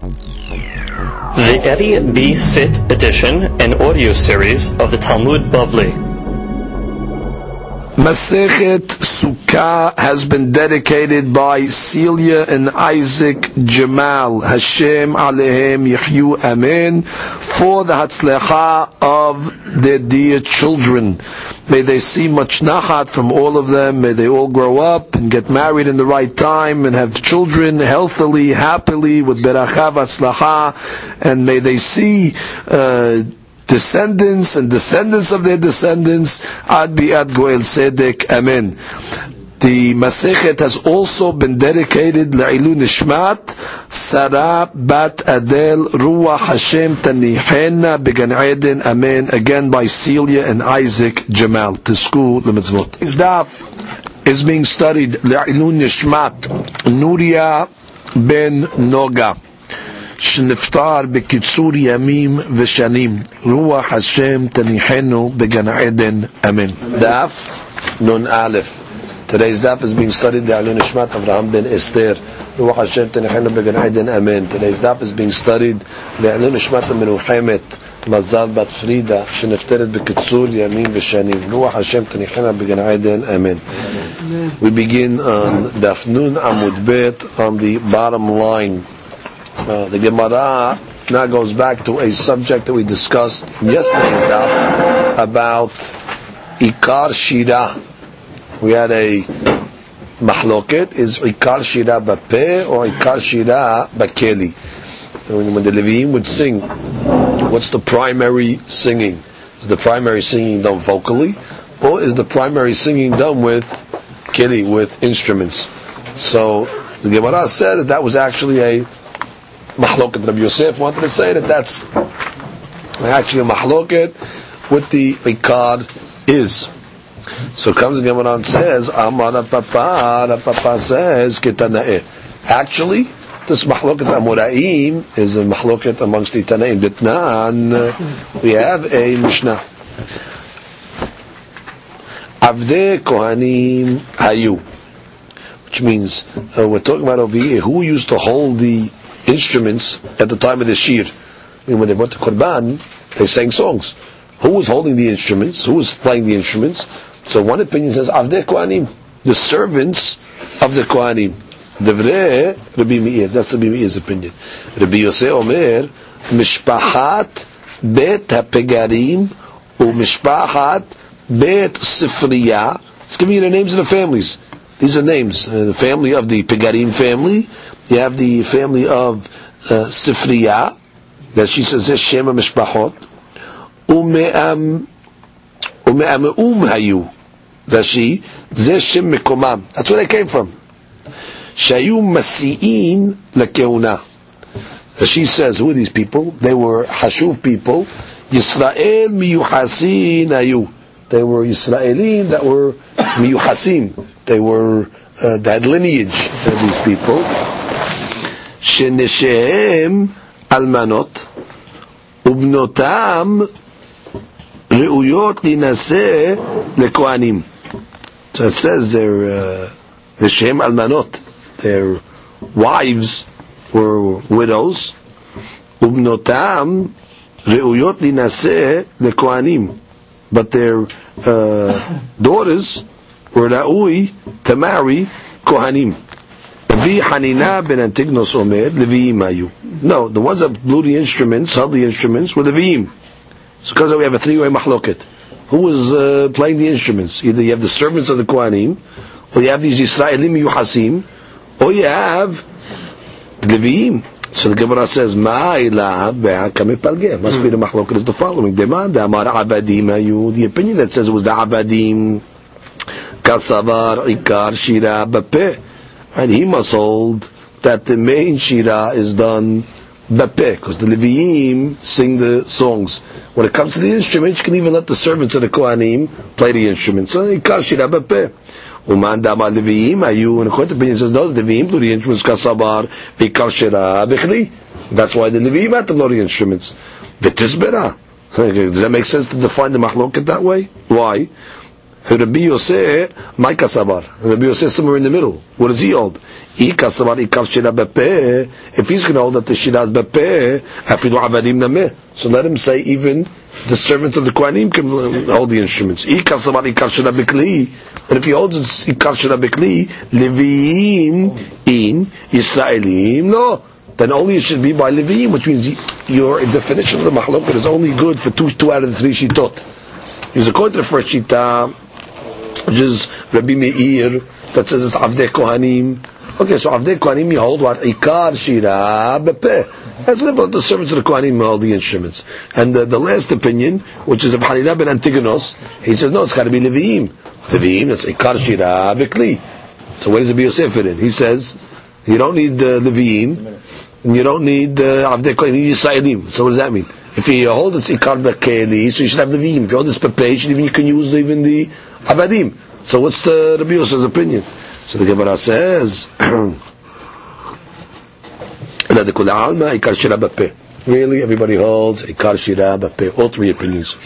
The Eddie B. Sit edition and audio series of the Talmud Bavli. Masechet Sukkah has been dedicated by Celia and Isaac Jamal. Hashem Alehem Yehyu Amen. For the Hatzlecha of their dear children. May they see much nachat from all of them. May they all grow up and get married in the right time and have children healthily, happily, with berachav atzlacha. And may they see uh, descendants and descendants of their descendants, ad bi'ad goel sedek, amen. The Masechet has also been dedicated La'ilu Nishmat, Sarah Bat Adel Ruach Hashem Tanihena Began Eden, Amen, again by Celia and Isaac Jamal, to school the mitzvot. His daf is being studied La'ilu Nishmat, Nuria Ben Noga. שנפטר בקיצור ימים ושנים. רוח השם תניחנו בגן עדן, אמן. דף נ"א Today's daf is being studied the Alin Ishmat Avraham ben Esther. Amen. Today's daf is being studied the Alin Ishmat Menuhemet Mazal Bat Frida Shenefteret Bekitzur Yamin V'Shanim. Ruach Hashem Tenechenu Began Amen. We begin on Daf Nun Amud on the bottom line. Uh, the Gemara now goes back to a subject that we discussed yesterday's daf about Ikar shira. We had a mahloket, is Ikar Shira Bape or Ikar Shira Bakeli. When, when the Leviim would sing, what's the primary singing? Is the primary singing done vocally, or is the primary singing done with keli, with instruments? So the Gemara said that that was actually a mahloket. Rabbi Yosef wanted to say that that's actually a mahloket with the ikad is. So comes the Gemara and says, Amar Papa, Papa says, Ketanae. Actually, this mahloket Amoraim is a mahloket amongst the Tanaim. Bitnan, we have a Mishnah. Avde Kohanim Hayu. Which means, uh, we're talking about over here, who used to hold the instruments at the time of the shir. I mean, when they went to Qurban, they sang songs. Who was holding the instruments? Who was playing the instruments? So one opinion says, Avdei Kohanim, the servants of the Kohanim. Devre Rabbi Meir, that's Rabbi Meir's opinion. Rabbi Yosef Omer, Mishpahat Bet HaPegarim u'Mishpahat Bet Sifriya. It's giving you the names of the families. These are names. Uh, the family of the Pegarim family. You have the family of uh, Sifriya, that she says, Shema Mishpachot. Ume'am, ume'am um hayu. That she, this Shem Mekomam. That's where they came from. Shayu Masi'in Lekeuna. She says, who are these people? They were Hashuv people. Yisrael miyuhasin ayu. They were Yisraelim that were miyuhasim. They were uh, that lineage of these people. שנשים אלמנות ובנותם ראויות להינשא לכהנים. So it says their uh, שהם אלמנות, their wives were widows, ובנותם ראויות להינשא לכהנים, but their uh, daughters were ראוי to marry kohanim. Levi Hanina ben Antignos Omer, Leviim Ayu. No, the ones that blew the instruments, held the instruments, were Leviim. So because we have a three-way mahloket. Who was uh, playing the instruments? Either you have the servants of the Kohanim, or you have these Yisraelim Yuhasim, or you have the Leviim. So the Gemara says, Ma'ila be'akamipalgeh. Must be the mahloket is the following. Demand, Amar Abadim. The opinion that says it was the Abadim, Kasavar, Ikar, Shira, and he must hold that the main shira is done because the Leviim sing the songs. When it comes to the instruments, you can even let the servants of the Kohanim play the instruments. So shira bepe. Uman dama Leviim ayu, and according to opinion says no, the Leviim blew the instruments kasabar ikar shira bechli. That's why the Leviim had to blow the instruments. Does that make sense to define the mahloket that way? Why? Rabbi Yosef, my kasabar. Rabbi Yosef somewhere in the middle. What does he hold? If he's going to hold that the shira is bepe, afidu. So let him say even the servants of the Kohanim can hold the instruments. And if he holds ikar shira bekli, leviim in Israelim, no. Then only it should be by leviim, which means your definition of the mahlok is only good for two, two out of the three shitot. He's according to the first shita, which is Rabbi Meir, that says it's Avdei Kohanim. Okay, so Avdei Kohanim you hold what? Ikar Shira Bepeh. That's what about the servants of the Kohanim hold the instruments. And the, the last opinion, which is of Hanina ben Antigonos, he says, no, it's got to be Leviim. Leviim, it's Ikar Shira Bekli. So where does the Yosef fit in? He says, you don't need the uh, Leviim, and you don't need uh, Avdei Kohanim, you need Yisraelim. So what does that mean? If you hold it's Ikar Bekeli, so you should have Leviim. If you hold it's even you can use even the Avadim. So what's the Rabbi Yosef's opinion? So the Gemara says, that the kula alma ikar shira Really, everybody holds Ikar Shira Bape. All three opinions.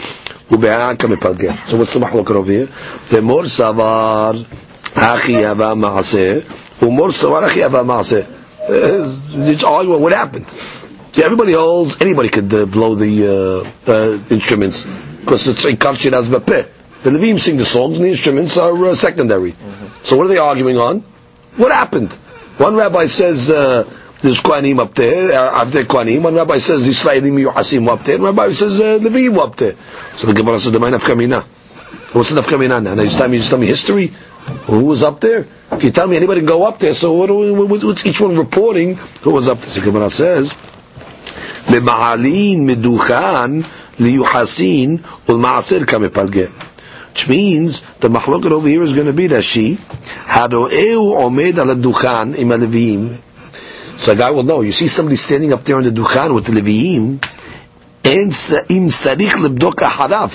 So what's the mahlokat over here? The more savar hachi hava maaseh, umor savar hachi hava maaseh. It's all what happened. See, everybody holds. Anybody could uh, blow the uh, uh, instruments because it's Ikar Shira Bape. The Levim sing the songs, and the instruments are uh, secondary. Mm-hmm. So what are they arguing on? What happened? One rabbi says uh, there's Kohanim up there, uh, Avdei Kohanim. One rabbi says Israelim Yuhasim up there. One rabbi says uh, Levim up there. So the Gemara says, "The nafkamina." What's the nafkamina now? Now you tell me, you tell me history. Who was up there? If you tell me anybody can go up there, so what, what's each one reporting who was up there? So Gemara says, Which means the mahloket over here is going to be that she hadoeu omed ala duchan im. So a guy will know. You see somebody standing up there on the duchan with the leviim, and im sarich lebdok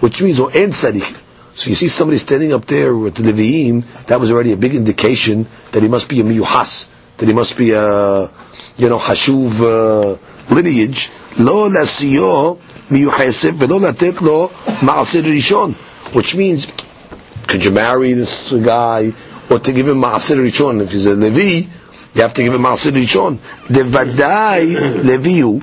which means or en sarich. So you see somebody standing up there with the leviim, that was already a big indication that he must be a miyuhas, that he must be a you know hashuv uh, lineage. Lo lasiyo miyuhasef velo latet lo ma'asir rishon which means, could you marry this guy, or to give him Ma'asir Rishon? If he's a Levi, you have to give him Ma'asir Rishon. דוודאי לוי הוא,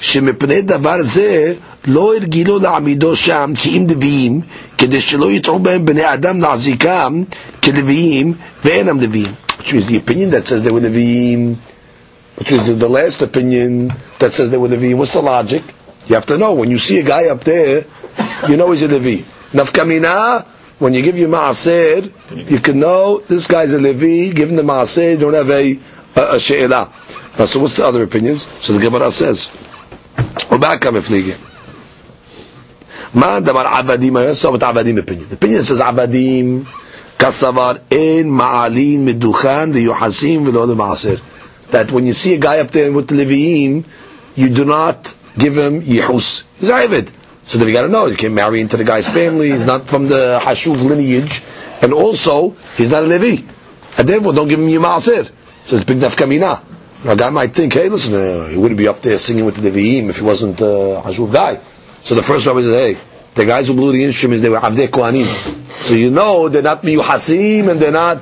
שמפני דבר זה לא הרגילו להעמידו שם כי אם לוויים, כדי שלא יטעו בהם בני אדם להחזיקם כלוויים ואינם לוויים. Which means the opinion that says they were Leviim, which is the last opinion that says they were the V. What's the logic? You have to know. When you see a guy up there, you know he's a Levi. Nafkamina, when you give your Maaser, you can know this guy's a Levi, give him the Maaser, don't have a, a, a Now, uh, so what's the other opinions? So the Gemara says, Ubaka meflige. Ma damar abadim, I saw what abadim opinion. The opinion says abadim, kasavar en ma'alin midduchan, the yuhasim, v'lo le ma'aser that when you see a guy up there with the Leviim you do not give him yihus he's a so then you got to know you can't marry into the guy's family. He's not from the Hashuv lineage, and also he's not a Levi, and therefore don't give him your maaser. So it's big nafkamina. Now a guy might think, hey, listen, uh, he wouldn't be up there singing with the Leviim if he wasn't a Hashuv guy. So the first rabbi says, hey, the guys who blew the instruments, they were Avdei Kohanim. So you know they're not Miyuhasim and they're not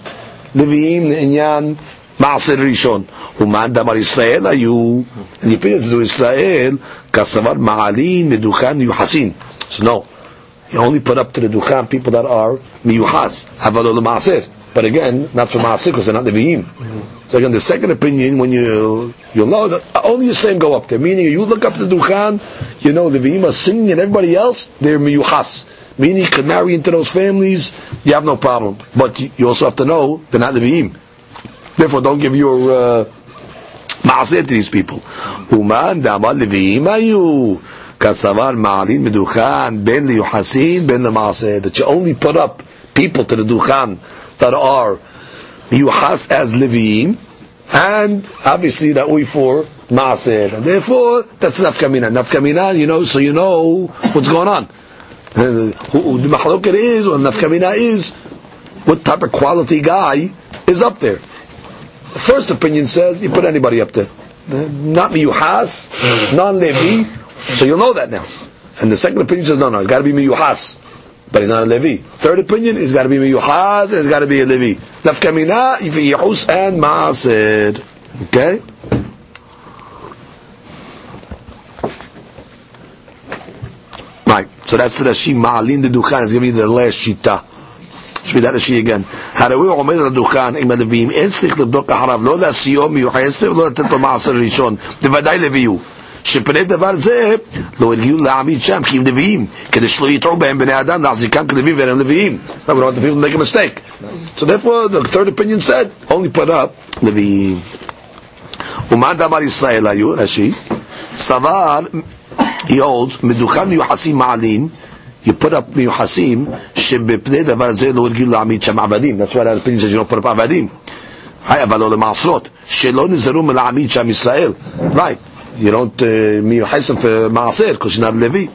Leviim, Inyan, Maaser Rishon. ומן דמר ישראל היו, the opinions of Israel, כסבר מעלין, מדוכן, מיוחסין. So no, you only put up to the dukhan people that are miyuhas, אבל לא למעשר. But again, not for ma'asir because they're not nevi'im. So again, the second opinion, when you you'll know that only the same go up there. Meaning, you look up the dukhan, you know the nevi'im are singing, and everybody else they're miyuhas. Meaning, you can marry into those families, you have no problem. But you also have to know they're not nevi'im. Therefore, don't give your uh, Maaseh to these people. Uman dama leviim ayu. Kasavar ma'alin meduchan ben liyuhasin ben lemaaseh. That you only put up people to the duchan that are yuhas as leviim and obviously that we for maaseh. And therefore, that's nafkamina. Nafkamina, you know, so you know what's going on. Uh, who The mahloket is, or nafkamina is, what type of quality guy is up there. First opinion says you put anybody up there. Not miyuhas, non-levi, so you'll know that now. And the second opinion says, no, no, it's got to be miyuhas. but he's not a Levi. Third opinion, he's got to be miyuhaz, and he's got to be a Levi. Nafkamina, yihus and maaser. Okay? Right. So that's the Rashi Ma'alin the Dukhan is going to be the last Shita Let's read that Rashi again. הראוי עומד על הדוכן עם הלוויים, אין צריך לבדוק אחריו, לא להסיעו מיוחסת ולא לתת לו מעשר ראשון. בוודאי לוי הוא. שפני דבר זה לא הרגיעו להעמיד שם כי הם לוויים, כדי שלא יטעו בהם בני אדם להחזיקם כלוויים ואינם לוויים. We don't want the people to make a mistake. So therefore the third opinion said, only put up לוויים. ומה דאמר ישראל היו, רש"י? סבר he holds, מדוכן מיוחסים מעלים, you put up מיוחסים, שבפני דבר זה לא הרגילו להעמיד שם עבדים. That's why that opinion says you don't put up עבדים. היי, אבל לא למעשרות, שלא נזהרו מלהעמיד שם ישראל. Right. You don't uh, מיוחס מעשר, not לוי.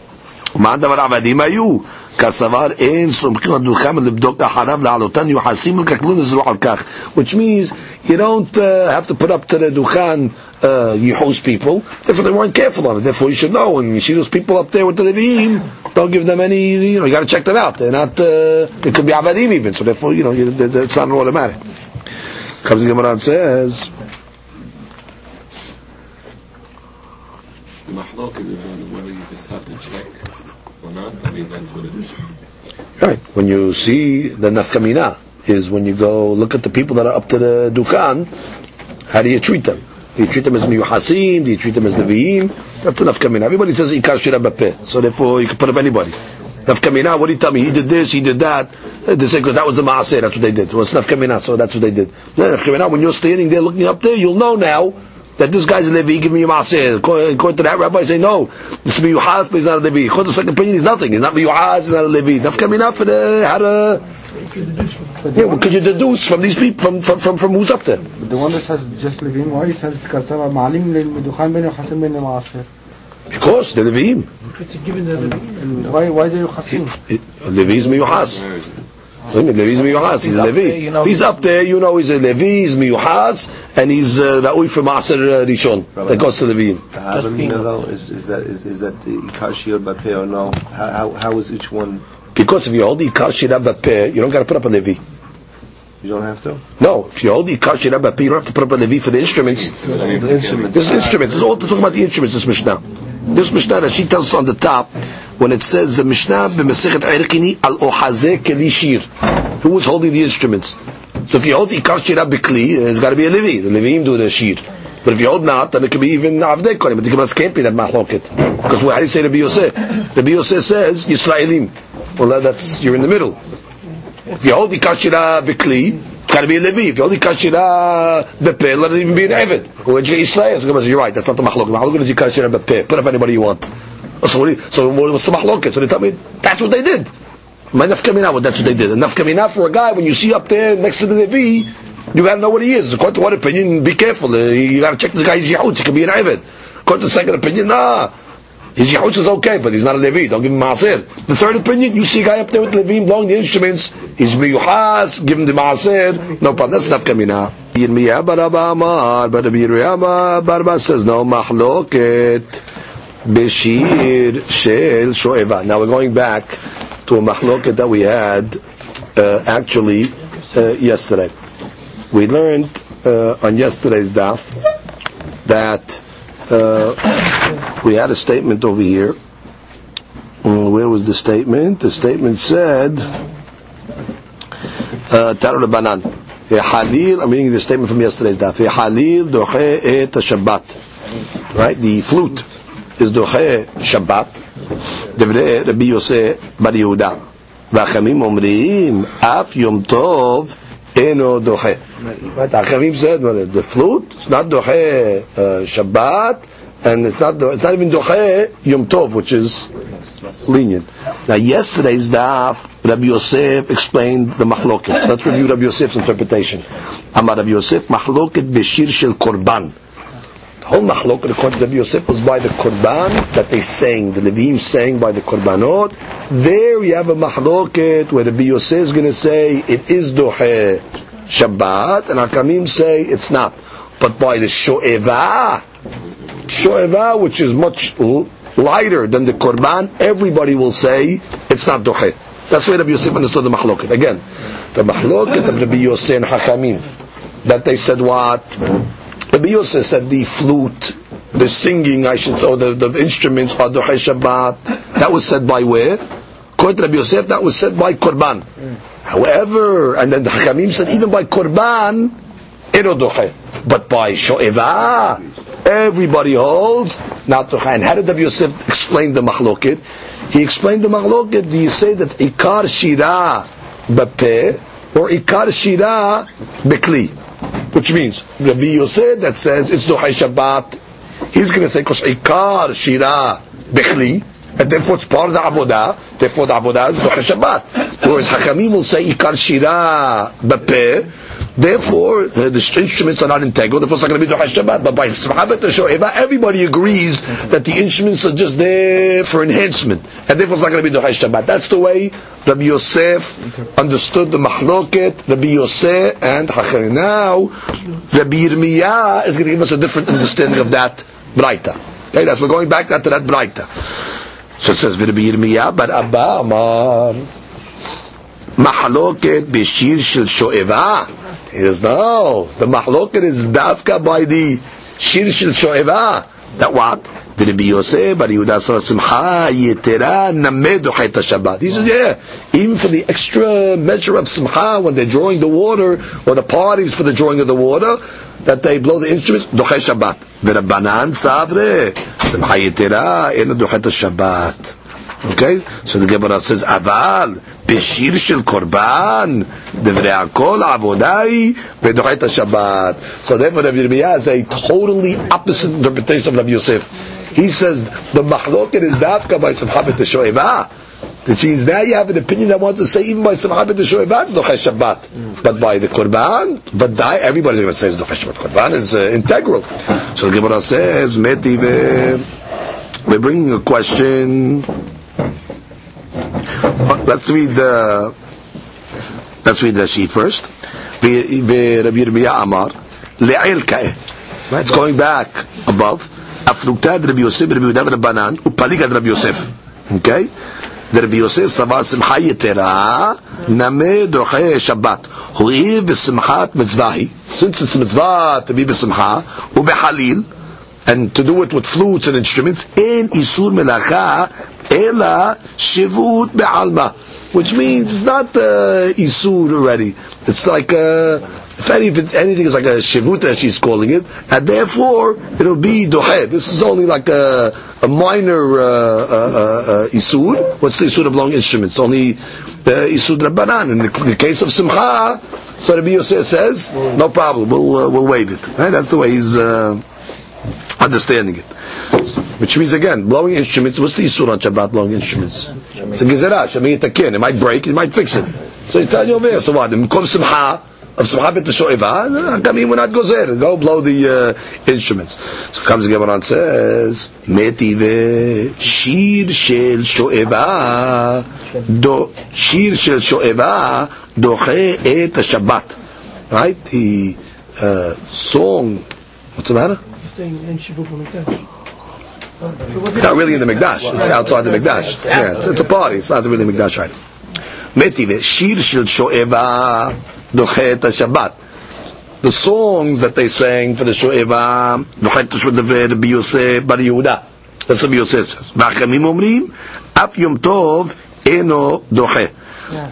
ומה הדבר עבדים היו? כסבר אין סומכים על דוכם לבדוק אחריו לעלותן יוחסים לכך לא נזרו על כך. Which means you don't uh, have to put up to the דוכן uh, you host people. Therefore, they weren't careful on it. Therefore, you should know when you see those people up there with the Levim, don't give them any. You know, you got to check them out. They're not. Uh, it could be Avadim even. So therefore, you know, you, it's not an automatic. Comes the Gemara and says. Is on whether you just have to check or not. I mean, that's what it is. Right. When you see the nafkamina is when you go look at the people that are up to the dukan, how do you treat them? Do you treat them as miyuhasim? Do you treat them as nevi'im? That's the nafkamina. Everybody says ikar shira bapeh. So therefore you can put up anybody. Nafkamina, what do you tell me? He did this, he did that. They say, because that was the maaseh, that's what they did. Well, it's nafkamina, so that's what they did. Nafkamina, when you're standing there looking up there, you'll know now that this guy's a Levi, give me your maaseh. According to that rabbi, say no, this is miyuhas, but he's not a Levi. According to the second opinion, he's nothing. He's not miyuhas, he's not a Levi. Enough coming out for the, how to, yeah, what could you deduce from these people, from, from, from, from who's up there? But the one that says just Levim, why he says, Kasava ma'alim le'meduchan ben Hasan ben ma'aseh? Because they're Levim. It's given the Levim. Why, why they're Hasim? Levi is miyuhas. Levi is miyuhaz. He's a Levi. If he's up there, you know he's a Levi, he's miyuhaz, and he's uh, ra'ui for Maaser uh, Rishon. That goes to Leviim. The Havamina though is, is that is, is that the Ikar Shiur Bapeh or no? How, how how is each one? Because if you hold the Ikar Shirah Bapeh, you don't got to put up a Levi. You don't have to. No, if you hold the Ikar Shirah Bapeh, you don't have to put up a Levi for the instruments. The instrument. This is instruments. This is all to talk about the instruments, this Mishnah. This Mishnah that she tells us on the top, when it says the Mishnah b'Mesechet Erkini al Ohazeh Keli Shir. Who was holding the instruments? So if you hold Ikar Shirah B'Kli, it's got to be a Levi. The Leviim do the Shir. But if you hold not, then it could be even Avdei Kolim. But the Gemara can't be that Mahloket. Because how do you say Rabbi Yosef? Rabbi Yosef says, Yisraelim. Well, that's, you're in the middle. If you hold the kashira bikli, it's got to be a levi. If you the kashira bepeh, let it even be an eved. Who is Israel? So you're right. That's not the machlok. Machlok is the kashira bepeh. Put up anybody you want. So, what you- so what's the machlok? So they tell me that's what they did. My nafkamina, what that's what they did. And nafkamina for a guy when you see up there next to the levi, you got to know what he is. According to one opinion, be careful. Uh, You got to check this guy's yahutz. He could be an eved. According to the second opinion, nah. His Yahutz is okay, but he's not a Levi. Don't give him Maaser. The third opinion, you see a guy up there with Levim blowing the instruments. He's Miyuhas, give him the Maaser. No problem. That's not Kamina. Yirmiyah Baraba Amar, Baraba says, no, Mahloket Beshir Shel Shoeva. Now we're going back to a Mahloket that we had, uh, actually, uh, yesterday. We learned, uh, on yesterday's daf, that, uh, we had a statement over here. Uh, where was the statement? The statement said, uh, Tarot Banan. Halil, I'm reading the statement from yesterday's daf. Halil doche et Shabbat. Right? The flute is doche Shabbat. דברי רבי יוסף בר יהודה. והחכמים אומרים, אף יום טוב אינו דוחה. החכמים said, well, the flute, it's not doche uh, Shabbat, and it's not it's not even doche Yom Tov, which is lenient. Now yesterday's daf, Rabbi Yosef explained the mahloket. Let's review Rabbi Yosef's interpretation. Amar Rabbi Yosef mahloket beshir shel korban. The whole mahloket according to Rabbi Yosef was by the korban that they sang, the Levim sang by the korbanot. There we have a mahloket where Rabbi Yosef is going to say it is doche Shabbat, and Hakamim say it's not. But by the sho'eva, sho'eva, which is much lighter than the korban, everybody will say it's not doche. That's way Rabbi Yosef understood the mahloket. Again, the mahloket of Rabbi Yosef and Hachamim, that they said what? Rabbi Yosef said the flute, the singing, I should say, or the, the instruments are Duhay Shabbat. That was said by where? According to Rabbi Yosef, that was said by Korban. However, and then the Hachamim said even by Korban, Ero Duhay. But by Sho'eva, everybody holds not Duhay. And how did Rabbi Yosef explain the mahloket? He explained the mahloket. Do you say that Ikar Shira Bapeh or Ikar Shira Bekli? Which means Rabbi Yosef that says it's Duhay Shabbat. He's going to say because Ikar Shira Bechli, and therefore it's part of the Avodah. Therefore the Avodah is Duhay Shabbat. Whereas Hakamim will say Ikar Shira Bapeh. Therefore, uh, the instruments are not integral. Therefore, it's not going to be Duhay Shabbat. But by Smahabet Shoeva, everybody agrees that the instruments are just there for enhancement, and therefore it's not going to be Duhay Shabbat. That's the way Rabbi Yosef understood the Mahloket, Rabbi Yosef and Hachamim. Now, Rabbi Yirmiyah is going to give us a different understanding of that Braita. Okay, that's we're going back now to that Braita. So it says Rabbi Yirmiyah, but Abba Amar Mahloket b'shir shel shoeva. He says, no, the mahloket is dafka by the shir shel shoeva. That what? The Rabbi Yosef, Bar Yehuda Sar Simcha, Yetera, Namedu Hayta Shabbat. He says, yeah, even for the extra measure of Simcha, when they're drawing the water, or the parties for the drawing of the water, that they blow the instruments, Duchay Shabbat. V'Rabbanan Savre, Simcha Yetera, Ena Duchay Shabbat. Okay? So the Gemara says, Aval, בשיר של קורבן, דברי הכל, העבודה היא ודוחה את השבת. So therefore Rabbi Yirmiyah has a totally opposite interpretation of Rabbi Yosef. He says, the mahloket is dafka by Samchabit Shoeva. Which means now you have an opinion that wants to say even by Samchabit Shoeva it's Doche Shabbat. But by the Korban, but die, everybody's going to say it's Doche Shabbat. Korban is uh, integral. So the Gemara says, Metive, we're bringing a question let's read the let's read Rashi first. Rabbi Yirmiyah Amar le'el ka'eh. It's going back above. Afluktad Rabbi Yosef Rabbi Yehuda Rabbanan upaligad Rabbi Yosef. Okay. The Rabbi Yosef סבר שמחה יתרה, נמה דוחה שבת. הואיל ושמחת מצווה היא, since it's mitzvah to be בשמחה, ובחליל, and to do it with flutes and instruments, אין איסור מלאכה Ela shivut be'alma, which means it's not uh, isur already. It's like uh, if, any, if anything is like a shivut as she's calling it, and therefore it'll be dohed. This is only like a, a minor uh, uh, uh, isur. What's the isur of long instruments? Only the isur rabbanan. In the, the case of simcha, so Rabbi Yosef says, no problem, we'll uh, we'll waive it. Right? That's the way he's uh, understanding it. Which means again, blowing instruments. What's the issue on Shabbat blowing instruments? It's a gezerah. Shemi yitakin. It might break. It might fix it. So he's telling you over here. So what? Mikom simcha of simcha bet shoeva. I mean, we're not gozer. Go blow the uh, instruments. So comes the Gemara and says, metive shir shel shoeva do shir shel shoeva doche et Shabbat. Right? The uh, song. What's the matter? It's not really in the Mikdash. It's outside the Mikdash. Yeah, it's, it's a party. It's not really Mikdash right. Metive, shir shel shoeva dochet Shabbat. The songs that they sang for the shoeva dochet Shabbat Rabbi Yosef Bar Yehuda. That's what Rabbi Yosef says. V'achamim omrim af yom tov eno doche.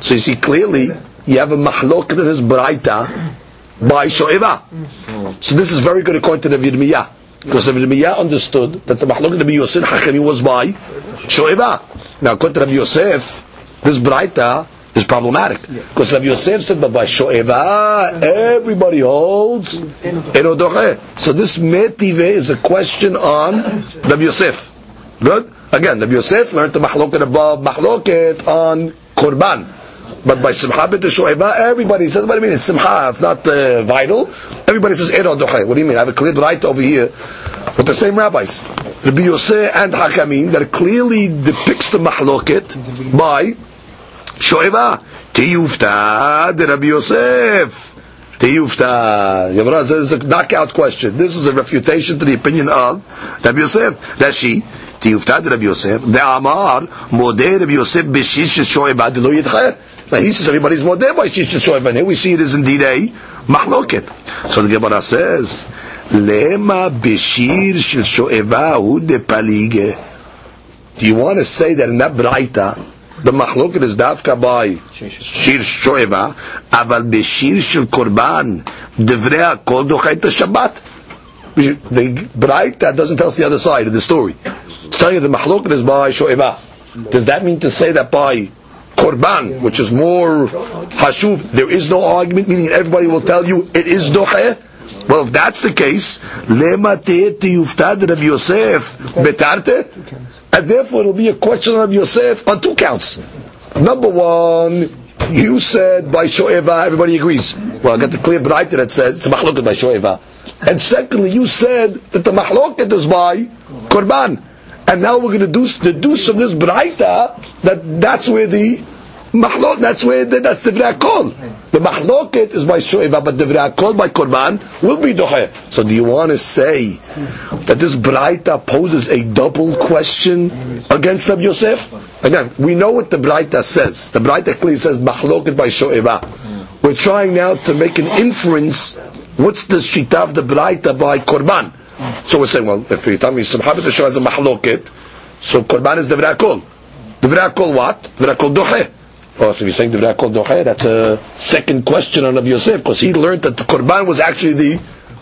So you see clearly you have a mahlok that is braita by shoeva. Mm. So this is very good according to the Yirmiyah. Because Rabbi understood that the Mahlok Rabbi Yosef Hachemi was by Shoeva. Now, according to Rabbi Yosef, this Braita is problematic. Because Rabbi Yosef said, but by Shoeva, everybody holds Enodoche. So this Metive is a question on Rabbi Yosef. Good? Again, Rabbi Yosef learned the Mahloket above Mahloket on Korban. But by Simcha b'te Shoeva, everybody says, what do you mean? It's Simcha, it's not uh, vital. Everybody says, Ero Doche. What do you mean? I have a clear right over here with the same rabbis. Rabbi Yosef and Hakamim, that clearly depicts the Mahloket by Shoeva. Tiyufta de Rabbi Yosef. Tiyufta. Gemara says it's a knockout question. This is a refutation to the opinion of Rabbi Yosef. Rashi. Tiyufta de Rabbi Yosef. The Amar modeh Rabbi Yosef b'shish shoyba de lo yitchayet. Now he says everybody's modeh by shish shoyba. And here we see it is indeed a mahloket. So the Gemara says, lema b'shir shel shoyba hu de palige. Do you want to say that in that braita, the mahloket is dafka by shir shoeva, aval b'shir shel korban, divrei hakol dochay את Shabbat. The braita doesn't tell us the other side of the story. It's telling you the mahloket is by shoeva. Does that mean to say that by korban, which is more hashuv, there is no argument, meaning everybody will tell you it is doche? Well, if that's the case, lema yuftad Rabbi Yosef betarte, and therefore it'll be a question of Yosef on two counts. Number one, you said by Shoeva, everybody agrees. Well, I got the clear braita that says it's mahloket by Shoeva. And secondly, you said that the mahloket is by Korban. And now we're going to do deduce from this braita that that's where the mahlok, that's where the, that's the v'rakol. The mahloket is by shoeva, but the v'rakol by korban will be dohe. So do you want to say that this braita poses a double question against Rabbi Yosef? Again, we know what the braita says. The braita clearly says mahloket by shoeva. We're trying now to make an inference. What's the shita of the braita by korban? So we're saying, well, if you're telling me Subhanat Hashem has a mahloket, so Korban is Devrei HaKol. Devrei HaKol what? Devrei HaKol Doche. Oh, so if you're saying Devrei HaKol Doche, that's a second question on Rabbi Yosef, because he learned that the Korban was actually the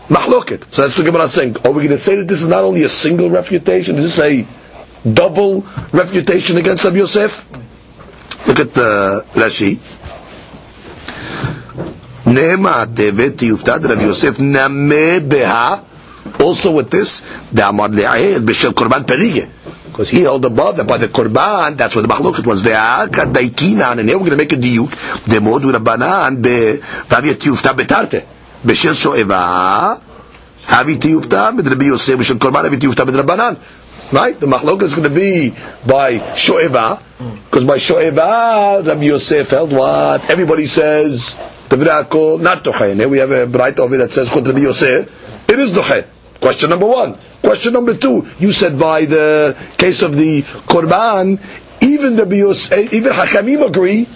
mahloket. So that's what Gemara is saying. Are we going to say that this is not only a single refutation, this is a double refutation against Rabbi Yosef? Look at the Rashi. Nema tevet yuftad Rabbi Yosef name beha also with this, the Amar Le'ayed, B'Shel Korban Pelige. Because he held above that by the Korban, that's what the Mahloket was. Ve'aka Daikinan, and here we're going to make a diuk, Demodu Rabbanan, V'avia Tiyufta Betarte. B'Shel Sho'eva, Havi Tiyufta, B'd Rabbi Yosef, B'Shel Korban, Havi Tiyufta, B'd Rabbanan. Right? The Mahloket is going to be by Sho'eva, because by Sho'eva, Rabbi Yosef held what? Everybody says, the V'rakol, not. And here we have a bright over that says, Rabbi Yosef, it is Doche. Question number one. Question number two. You said by the case of the Korban, even the Bios, even Hakamim agree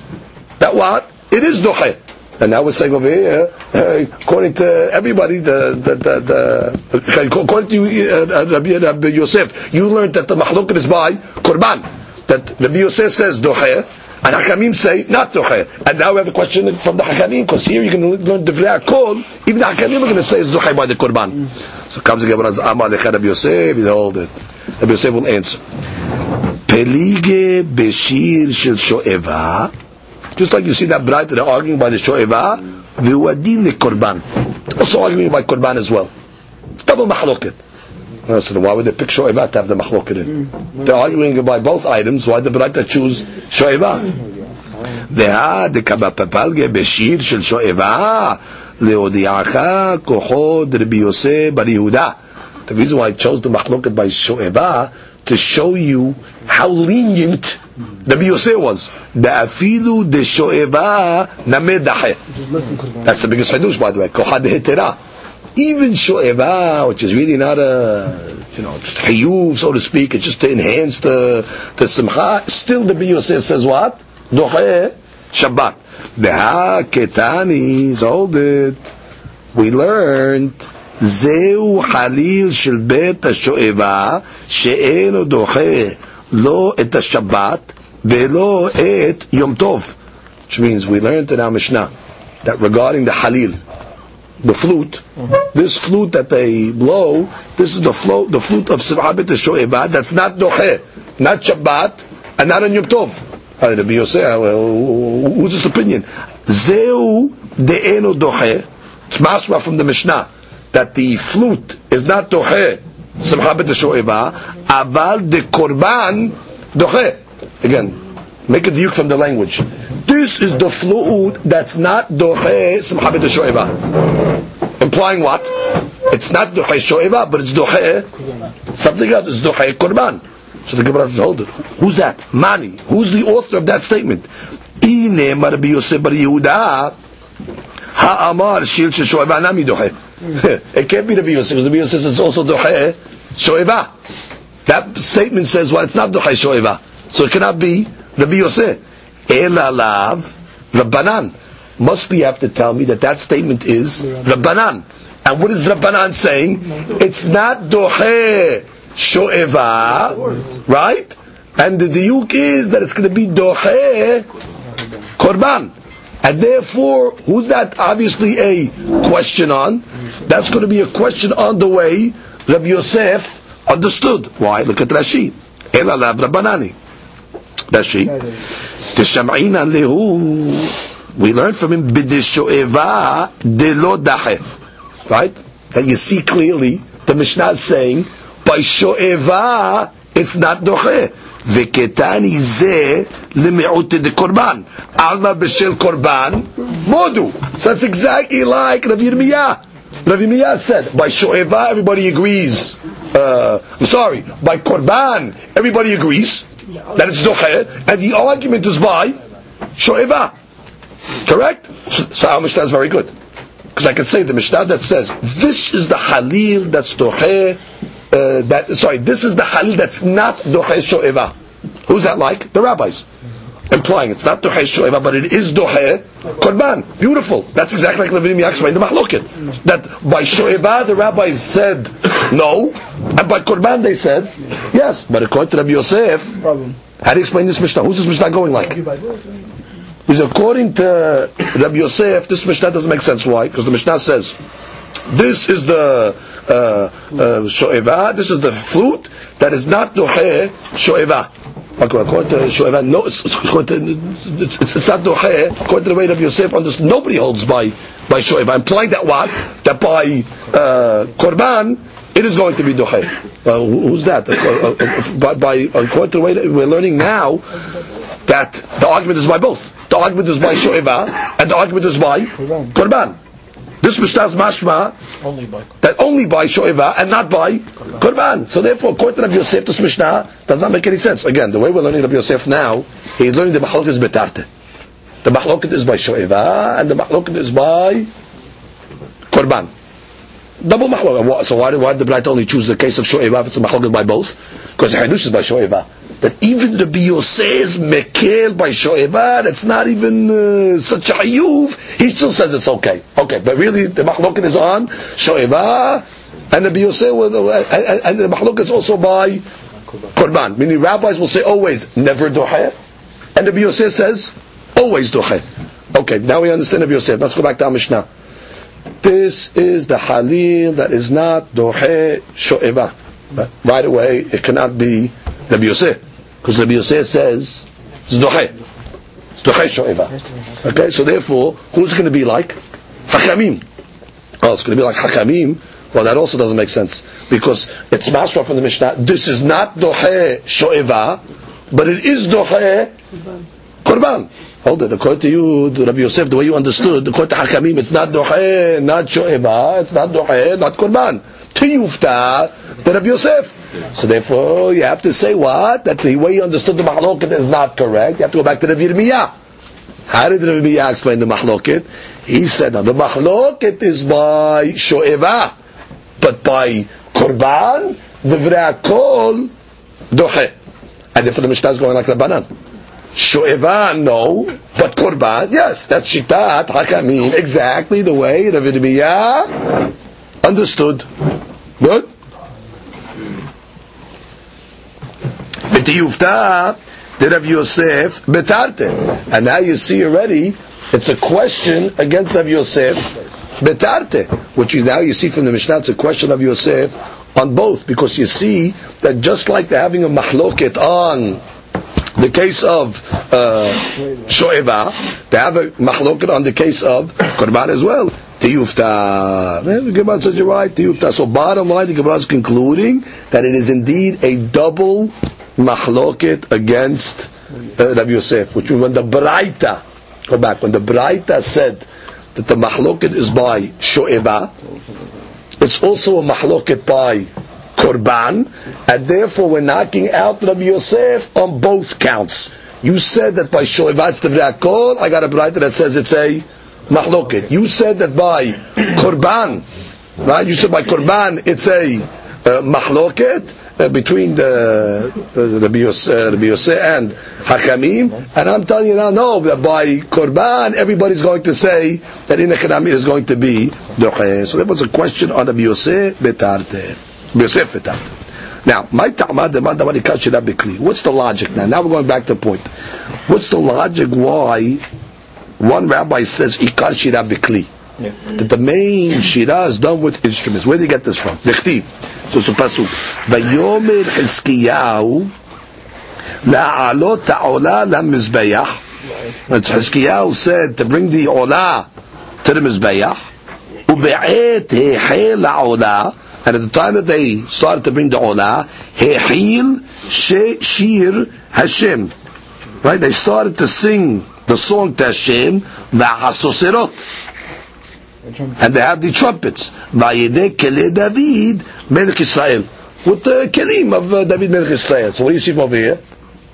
that what? It is Doche. And now we're saying over here, uh, according to everybody, the, the, the, the according to uh, Rabbi, Rabbi Yosef, you learned that the Mahlokat is by Korban. That Rabbi Yosef says Doche, and Hakamim say not Doche. And now we have a question from the Hakamim, because here you can learn Divrei HaKol, even the Hakamim are going to say it's Doche by the Korban. So comes the Gemara's Amar Lecha Rabbi Yosef, you hold it. Rabbi Yosef will answer. Pelige Beshir Shel Sho'eva, just like you see that braita, they're arguing by the Sho'eva, V'uadin the Korban. Also arguing by Korban as well. Double mahloket. Uh, so why would they pick Sho'eva to have the mahloket in? They're arguing by both items, why the Braita choose Sho'eva? והא דקבא פפלגה בשיר של שואבה להודיעך כוחו דרבי יוסף בר יהודה. The reason why I chose the mahloket by Sho'eva to show you how lenient Rabbi Yosef was. Da'afilu de Sho'eva namedahe. That's the biggest hadush, by the way. Koha de hetera. Even Sho'eva, which is really not a, you know, hayuv, so to speak, it's just to enhance the, the simcha, still the Rabbi Yosef says what? Dohe Shabbat. Beha ketani, hold it. We learned זהו חליל של בית השואבה שאינו דוחה לא את השבת ולא את יום טוב. Which means we learned in our Mishnah that regarding the halil, the flute, this flute that they blow, this is the flute, the flute of Sirabit Shoeva, that's not dohe, not Shabbat, and not on Yom Tov. Rabbi Yosef, uh, who's this opinion? Zeu de'eno dohe, it's masra from the Mishnah that the flute is not doche simcha bet shoeva, aval the korban doche. Again, make a diuk from the language. This is the flute that's not doche simcha bet shoeva. Implying what? It's not doche shoeva, but it's doche something else. It's doche korban. So the Gemara says, hold it. Who's that? Mani. Who's the author of that statement? Ine Rabbi Yosef Bar Yehuda Ha'amar shil shoeva nami dohe. It can't be Rabbi Yosef because Rabbi Yosef says it's also dohe shoeva. That statement says well it's not dohe shoeva, so it cannot be Rabbi Yosef. Ela lav Rabbanan. Must be have to tell me that that statement is Rabbanan. And what is Rabbanan saying? It's not dohe shoeva, right? And the diuk is that it's going to be dohe korban. And therefore, who's that obviously a question on? That's going to be a question on the way Rabbi Yosef understood. Why? Look at Rashi. Ela lav Rabbanani. Rashi. Tisham'ina lehu We learn from him b'dishoeva delo dahe. Right? That you see clearly the Mishnah is saying by shoeva it's not dohe. וכתני זה למיעוט דקורבן. עלמא בשל קורבן, מודו. So that's exactly like Rav Yirmiyah. Rav Yirmiyah said, by shoeva everybody agrees. Uh, I'm sorry, by korban everybody agrees that it's doche, and the argument is by shoeva. Correct? So, our Mishnah is very good. Because I can say the Mishnah that says, this is the halil that's dohe, uh, that, sorry, this is the halil that's not dohe sho'eva. Who's that like? The rabbis. Implying it's not dohe sho'eva, but it is dohe korban. Beautiful. That's exactly like Levinim Yakshma in the Mahloket. That by sho'eva the rabbis said no, and by korban they said yes. But according to Rabbi Yosef, how do you explain this Mishnah? Who's this Mishnah going like? Because according to Rabbi Yosef, this Mishnah doesn't make sense. Why? Because the Mishnah says, this is the uh, uh, this is the flute that is not dohe sho'eva. According to sho'eva, no, it's, it's, it's, it's not dohe. According to the way Rabbi Yosef understood, nobody holds by by sho'eva. Implying that what? That by uh, korban, it is going to be dohe. Uh, who's that? Uh, uh, by, by according to the way we're learning now, that the argument is by both. The argument is by sho'eva, and the argument is by korban. This Mishnah is mashma Only by that only by sho'eva and not by korban. So therefore, according to Rabbi Yosef, this Mishnah does not make any sense. Again, the way we're learning Rabbi Yosef now, he's learning the mahloket is betarte. The mahloket is by sho'eva, and the mahloket is by korban. Double mahloket. So why did, why did the Braita only choose the case of sho'eva if it's a mahloket by both? Because the hadush is by sho'eva. That even Rabbi Yosef mekel by sho'eva, that's not even uh, such a hayuv, he still says it's okay. Okay, but really the mahloket is on sho'eva, and Rabbi Yosef, uh, and and the mahloket is also by korban. Meaning rabbis will say always, never dohe, and Rabbi Yosef says, always dohe. Okay, now we understand Rabbi Yosef. Let's go back to our Mishnah. This is the halil that is not dohe sho'eva. Right away, it cannot be Rabbi Yosef. Because Rabbi Yosef says. It's dohe sho'eva. Okay, so therefore, who's going to be like? Hakamim. Oh, it's going to be like Hakamim. Well, that also doesn't make sense. Because it's mashma from the Mishnah. This is not dohe sho'eva, but it is dohe korban. Hold it. According to you, Rabbi Yosef, the way you understood, according to Hakamim, it's not dohe, not sho'eva, it's not dohe, not korban. Tiyufta, the Rabbi Yosef. So therefore, you have to say what? That the way you understood the mahloket is not correct. You have to go back to Rabbi Yirmiyah. How did Rabbi Yirmiyah explain the mahloket? He said, now the mahloket is by sho'eva, but by korban, the v'rakol, dohe. And therefore the Mishnah is going like Rabbanan. Sho'eva, no, but korban, yes, that's shitat hakamim, exactly the way Rabbi Yirmiyah understood. Good? B'tiyufta, the Rav Yosef betarte. And now you see already, it's a question against Rav Yosef betarte. Which you now you see from the Mishnah, it's a question of Yosef on both, because you see that just like they're having a mahloket on the case of uh, sho'eva, they have a mahloket on the case of korban as well. Tiyufta. The Gemara says you're right. Tiyufta. So bottom line, the Gemara is concluding that it is indeed a double mahloket against uh, Rabbi Yosef, which means when the Braita, go back, when the Braita said that the mahloket is by sho'eva, it's also a mahloket by korban, and therefore we're knocking out Rabbi Yosef on both counts. You said that by sho'eva it's the v'rakol. I got a brayta that says it's a Mahloket. You said that by Korban, right? You said by Korban it's a uh, Mahloket uh, between the uh, Rabbi Rabbi Yosef and Hakamim, and I'm telling you now, no, that by Korban everybody's going to say that in Echanami is going to be Doche. So there was a question on Rabbi Yosef Betarte. Rabbi Yosef Betarte. Now, my ta'amad demand. What's the logic now? Now we're going back to the point. What's the logic why one rabbi says ikar shira bikli? That the main shira is done with instruments. Where do you get this from? Dichtiv. So it's a pasuk. Vayomer Hizkiyahu la'alot ta'ola lamizbayah. And Hizkiyahu said to bring the olah to the mizbayah. Ube'et hehe la'olah and at the time that they started to bring the olah, hehil she shir Hashem. Right? They started to sing the song to Hashem, v'hasoserot. And they have the trumpets. Vayedeh kele David melech Israel. With the kelim of uh, David melech Israel. So what do you see from over here?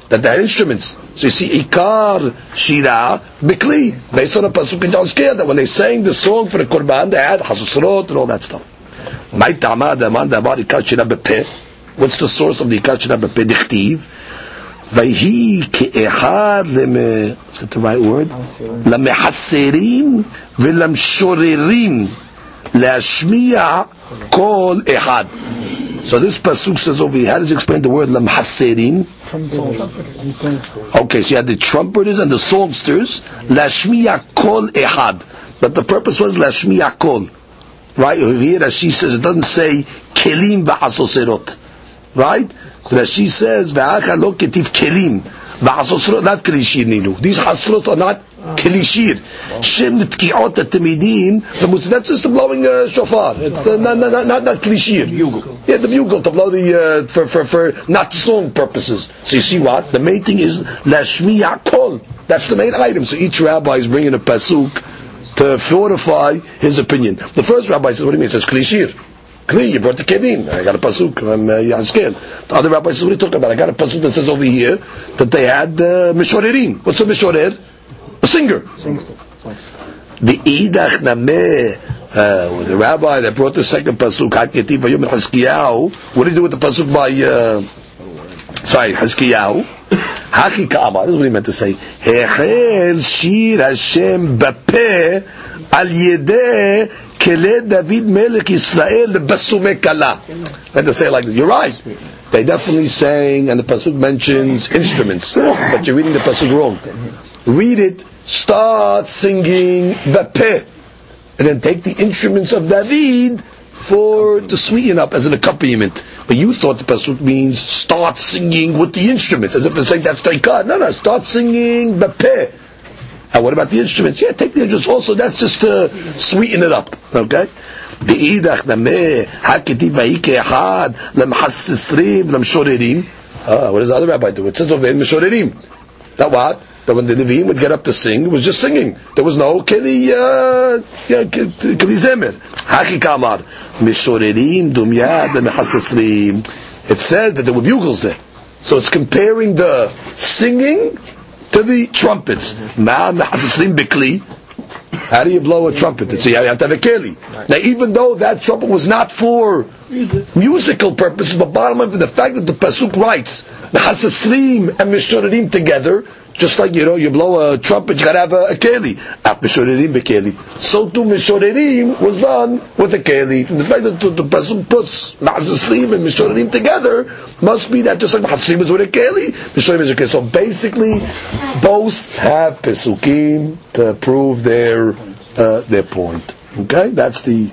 That they had instruments. So you see Ikar Shira Bikli, based on a pasuk in Yozkiyah, that when they sang the song for the Qurban, they had hasoserot and all that stuff. My ta'amad amad amar ikar shira bepeh. What's the source of the ikar shira bepeh? Dichtiv. ויהי כאחד למ... let's get the right word, למחסרים ולמשוררים להשמיע קול אחד. So this pasuk says over here, how does it explain the word למחסרים? Okay, so you had the trumpeters and the songsters, להשמיע קול אחד. But the purpose was להשמיע קול. Right? Over here, Rashi says, it doesn't say kelim v'hasoserot. Right? So Rashi says, v'acha lo ketiv kelim v'hasoserot, not kelishir nilu. These hasoserot are not kelishir. Shem tki'ot at-tamidim, that's just the blowing uh, shofar. It's uh, not, not, not, not kelishir. Yeah, the bugle to blow the, uh, for, for, for not song purposes. So you see what? The main thing is, lashmiya kol. That's the main item. So each rabbi is bringing a pasuk to fortify his opinion. The first rabbi says, what do you mean? It says klishir. Kli, you brought the kedim. I got a pasuk from uh, Yazkel. The other rabbi says, what are you talking about? I got a pasuk that says over here that they had uh, mishorerim. What's a mishorer? A singer. The idach nameh, uh, the rabbi that brought the second pasuk, Haketiv Vayom Haskiyahu, what did he do with the pasuk by, uh, sorry, Haskiyahu? Haki Ka'amar, this is what he meant to say. Hechel shir Hashem bapeh al yedeh kele David melech Yisrael basume kala. Meant to say like. You're right. They definitely sang, and the pasuk mentions instruments, but you're reading the pasuk wrong. Read it. Start singing bapeh, and then take the instruments of David for to sweeten up as an accompaniment. But you thought the pasuk means start singing with the instruments, as if they're saying that's taikad. No, no, start singing bapeh. And what about the instruments? Yeah, take the instruments also. That's just to sweeten it up. Okay. באידך נמה, הכתיב ויהי כאחד, למחססרים, למשוררים. Ah, what does the other rabbi do? It says over there, משוררים. That what? That when the Levim would get up to sing, it was just singing. There was no keli, uh, yeah, keli zemer. Haki kamar. Mishorerim, dumyad, mehasesrim. It said that there were bugles there. So it's comparing the singing to the trumpets. How do you blow a trumpet? So you have to have a keli. Now, even though that trumpet was not for musical purposes, but bottom line, the fact that the pasuk writes mehasesrim and mishorerim together, just like you know, you blow a trumpet, you gotta have a, a keli. Mishorerim bekeli. So too mishorerim was done with a keli. The fact that the, the pasuk puts mehasesrim and mishorerim together must be that just like mehasesrim is with a keli, mishorerim is a keli. So basically, both have pesukim to prove their uh, their point. Okay, that's the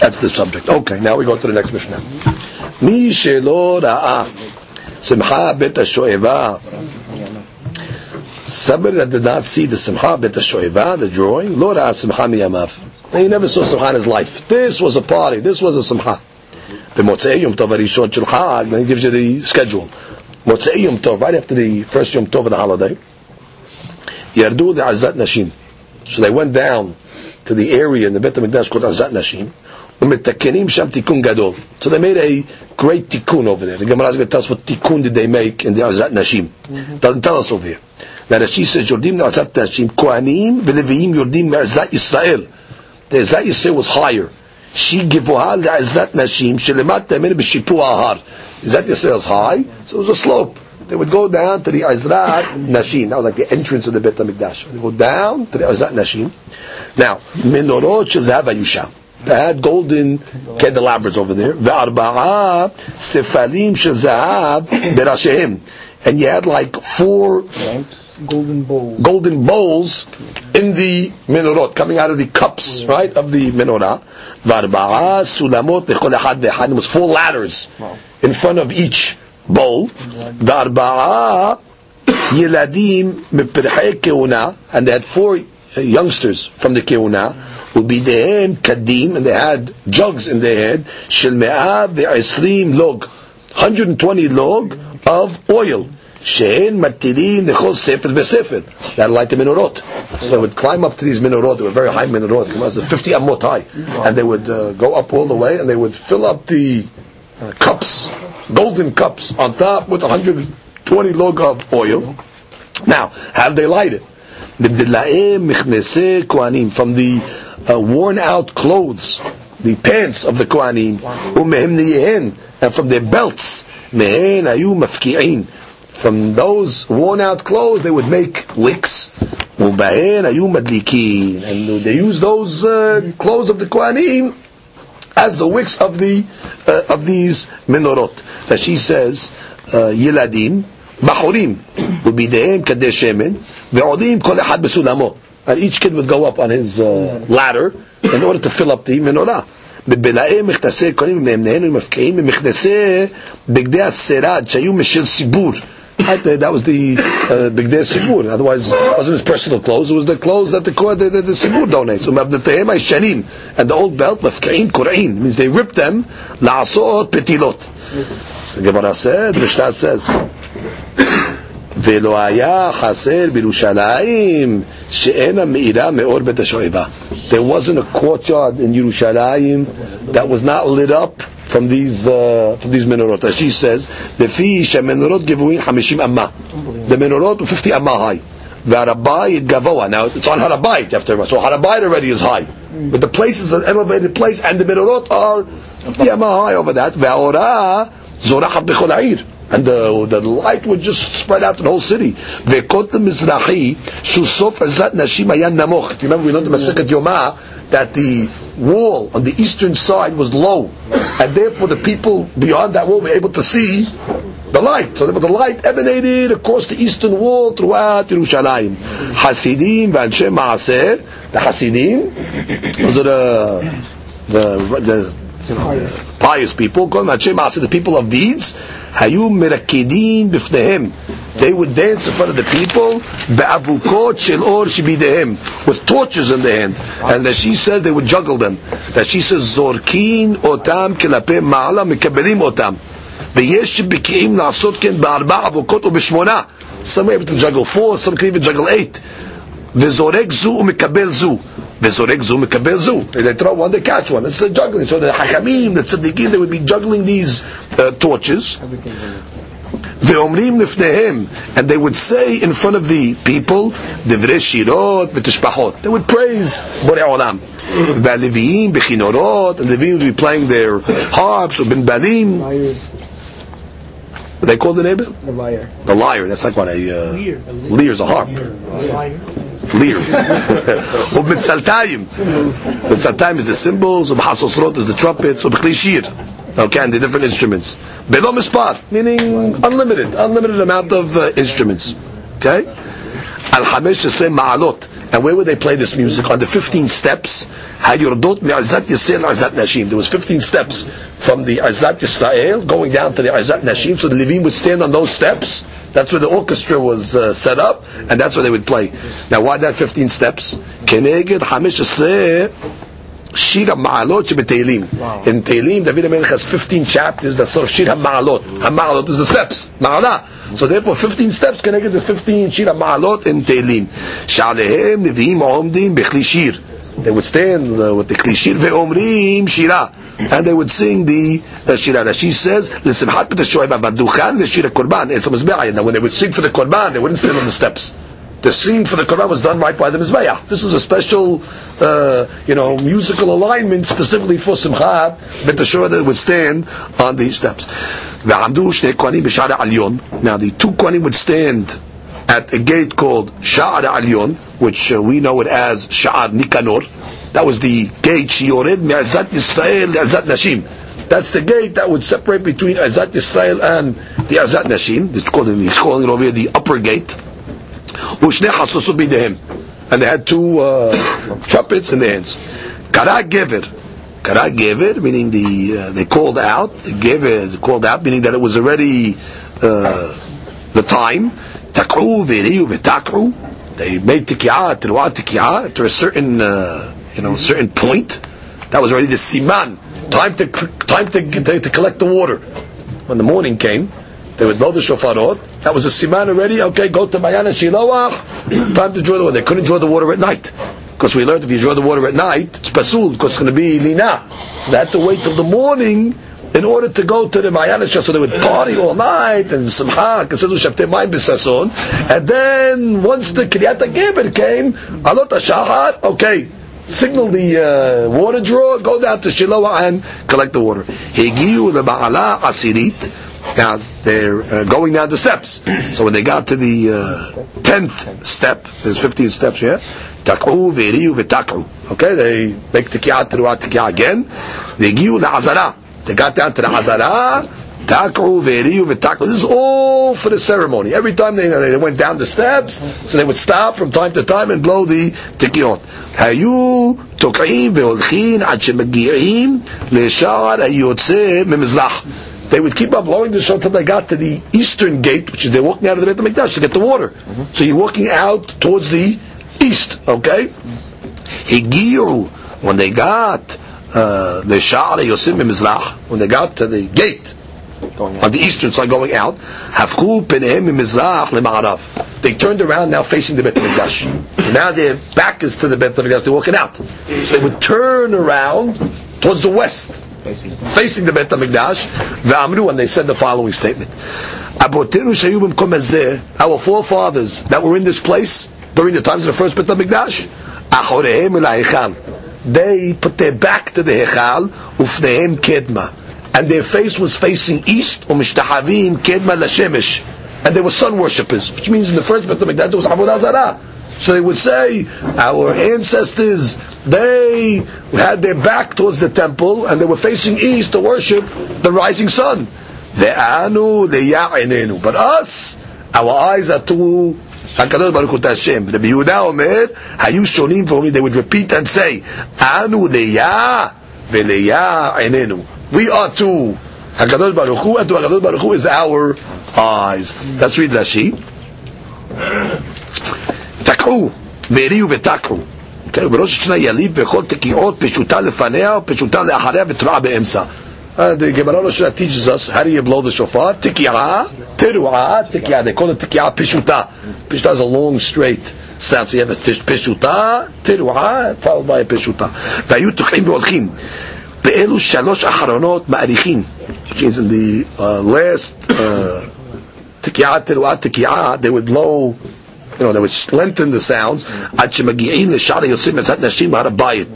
that's the subject. Okay, now we go to the next Mishnah. Mi shelo ra'a Simcha Bet HaShoeva. Somebody that did not see the Simcha Bet HaShoeva, the drawing, Lord Simcha Miyamav. He never saw Simcha in his life. This was a party. This was a Simcha. The Motzei Yom Tov Arishon Shel Chag, then gives you the schedule. Motzei Yom Tov, right after the first Yom Tov of the holiday, Yardu the Azat Nashim. So they went down to the area in the Bet HaMikdash called Azat Nashim. So they made a great tikkun over there. The Gemara is going to tell us what tikkun did they make in the Azat Nashim. Mm-hmm. Doesn't tell us over here. Now Rashi says, Yordim Me'ezat Nashim, Kohanim, V'Leviim Yordim Me'ezat Yisrael. The Ezat Yisrael was higher. She givoha le'ezat nashim, shelemat temen b'shipu ahar. Ezat Yisrael is high, so it was a slope. They would go down to the Ezrat Nashim. That was like the entrance of the Beit HaMikdash. They go down to the Ezrat Nashim. Now, menorot shezav ayusha. They had golden candelabras over there. Ve'arba'a sefalim shezav berashehem. And you had like four Golden bowl. golden bowls in the menorot, coming out of the cups, right, of the menorah. Varba'a sulamot lechol echad. There was four ladders in front of each bowl. Varba'a yeladim mepirhei keuna, and they had four uh, youngsters from the keuna. Ubidehem kadim, and they had jugs in their head. Shel me'ah ve'esrim log, 120 log of oil. Shein matirin nechol sefer besefer. That light the menorot. So they would climb up to these menorot. They were very high menorot. It was 50 amot high, and they would uh, go up all the way, and they would fill up the uh, cups, golden cups, on top with 120 log of oil. Now, how did they light it? From the uh, worn out clothes, the pants of the kohanim, niyehen, and from their belts. From those worn out clothes, they would make wicks. And they use those uh, clothes of the kohanim as the wicks of the uh, of these menorot. That she says, Yiladim, Bachurim, Ubideim Kadeh Shemen, Ve'odim Kol Echad Besulamo And each kid would go up on his uh, ladder in order to fill up the menorah. בבלעי מכנסי כהנים ומאמניהם ומפקיעים במכנסי בגדי הסרד שהיו משל סיבור. Right, that that was the uh, bigdei sibur. Otherwise, it wasn't his personal clothes. It was the clothes that the the, the, the sibur donates. Umabdetehim shanim and the old belt mafkain kur'in means they ripped them la'asot petilot. The Gemara said, the Mishnah says. ולא היה חסר בירושלים שאין המאירה מאור בית השואבה. There wasn't a courtyard in Yerushalayim that was not lit up from these uh, from these menorot. As she says, לפי שהמנורות גבוהים 50 אמה. The menorot were 50 אמה high. והרבית גבוה. Now it's on Harabayit after so Harabayit already is high. But the place is an elevated place and the menorot are 50 אמה high over that. והאורה זורחת בכל העיר. And the, the light would just spread out to the whole city. Vekot Mizrahi, Shusof Ezrat Nashim Ayan Namoch. If you remember, we learned in Masechet Yoma that the wall on the eastern side was low, and therefore the people beyond that wall were able to see the light. So therefore the light emanated across the eastern wall throughout Yerushalayim. Hasidim v'anshe Maaseh, the Hasidim, those are the the, the pious people, the people of deeds. Hayu merakidin b'fnehem. They would dance in front of the people, be'avukot shel or shibidehem, with torches in their hand. And as she says, they would juggle them. That she says, zorkin otam kelape ma'ala mekabelim otam. ויש שבקיאים לעשות כן בארבע אבוקות ובשמונה. Some are able to juggle four, some can even juggle eight. וזורק זו ומקבל זו. וזורק זו מקבל זו. They throw one, they catch one. It's a juggling. So the חכמים, the tzaddikim, they would be juggling these uh, torches. ואומרים לפניהם, and they would say in front of the people, דברי שירות ותשבחות. They would praise בורא עולם. והלוויים בכינורות, and the Leviim would be playing their harps, ובנבלים. They call the neighbor? The lyre. The lyre, that's like what a, uh, a is a harp. Lear. or Mitzaltayim. Mitzaltayim is the cymbals, or Hasosrot is the trumpets, or B'kli Okay, and the different instruments. Below Mispar, meaning unlimited, unlimited amount of uh, instruments. Okay? Al Hamesh Yisrael Ma'alot. And where would they play this music? On the 15 steps. Hayurdot Mi'azat Yisrael Azat Nashim. There was 15 steps from the Azat Yisrael going down to the Azat Nashim. So the Levim would stand on those steps that's where the orchestra was uh, set up, and that's where they would play. Now, why not 15 steps? Keneged Hamish Shir HaMa'alot Shebeteilim. In Teilim, David HaMelech has 15 chapters that sort of Shira Maalot. HaMa'alot is the steps. Ma'ala. So therefore, 15 steps Keneged the 15 Shira Maalot in Teilim. Sha'alehem Nevi'im Omdim Bechli Shir. They would stand uh, with the Kli Shir Ve'omrim shira and they would sing the uh, Shira. Rashi says L'simhat b'teshoim avaduchan v'shira korban. It's a mizbeah now when they would sing for the korban they wouldn't stand on the steps. The singing for the korban was done right by the mizbeah. This is a special uh, you know musical alignment specifically for Simchat the that would stand on these steps. Now the two kohanim would stand at a gate called Sha'ar Alyon, which uh, we know it as Sha'ar Nikanor, that was the gate Shiored, Mi'azat Yisrael, Azat Nashim. That's the gate that would separate between Azat Yisrael and the Azat Nashim. It's called, he's calling it over here the upper gate. Ushne bidehim. And they had two uh, trumpets in their hands. Kara Gever. Kara Gever, meaning the, uh, they called out, the Gever called out, meaning that it was already uh, the time. Tak'u v'iriyu v'tak'u. They made tikiyah, teruah tikiyah, to a certain, uh, you know, a certain point. That was already the siman. Time to, time to, to, to collect the water. When the morning came, they would blow the shofarot. That was a siman already. Okay, go to Mayana Shiloah. Time to draw the water. They couldn't draw the water at night. Because we learned if you draw the water at night, it's pasul, because it's going to be lina. So they had to wait till the morning in order to go to the Mayana. So they would party all night and simcha. And then once the Kiryat Geber came, Alot okay, signal the uh, water drawer, go down to Shiloh and collect the water. Leba'ala asirit. Now they're uh, going down the steps. So when they got to the uh, tenth step, there's fifteen steps here. Tak'u v'iriyu v'tak'u. Okay, they make tikiyah throughout tikiyah again. They giyu la'azara. They got down to the azara. Tak'u v'tak'u. This is all for the ceremony. Every time they, they went down the steps, so they would stop from time to time and blow the tikiyot. היו תוקעים והולכים עד שמגיעים לשער היוצא ממזרח. They would keep on blowing the shofar until they got to the eastern gate, which is they're walking out of the Beit HaMikdash to get the water. So you're walking out towards the east, okay? Higiru, when they got uh, the Sha'ar Yosim Mizrach, when they got to the gate on the eastern side going out, Hafku Penehem Mizrach Lema'arav. They turned around now facing the Beit HaMikdash. Now their back is to the Beit HaMikdash, they're walking out. So they would turn around towards the west, facing the Beit HaMikdash, V'amru, and they said the following statement. Abotenu shayu b'mkom hazeh, our forefathers that were in this place during the times of the first Beit HaMikdash. They put their back to the Hechal, ufnehem kedma. And their face was facing east, u'mishtahavim kedma lashemesh. And they were sun worshippers, which means in the first Beit HaMikdash there was Avodah Zarah. So they would say, our ancestors, they had their back towards the temple and they were facing east to worship the rising sun. But us, our eyes are to Baruch Hu Hashem. Rabbi Yehuda Omer, Hayu Shonim for me, they would repeat and say, Anu le'ya ve'le'ya'inenu We are to HaKadosh Baruch Hu, and to HaKadosh Baruch Hu is our eyes. Let's read Rashi. תקעו, והריעו ותקעו. Okay, בראש השנה יליב וכל תקיעות פשוטה לפניה ופשוטה לאחריה ותרועה באמצע. Uh, the Gemara Rosh Hashanah teaches us how do you blow the shofar? Tikiyah, teruah, tikiyah. They call it tikiyah pishuta. Pishuta is a long, straight sound. So you have a tish, pishuta, teruah, followed by a pishuta. והיו תוקעים והולכים. באלו שלוש אחרונות מאריכים. Which means in the uh, last uh, tikiyah, teruah, tikiyah, they would blow you know, they would lengthen the sounds. עד שמגיעים לשער יוצאים מצד נשים בהר הבית.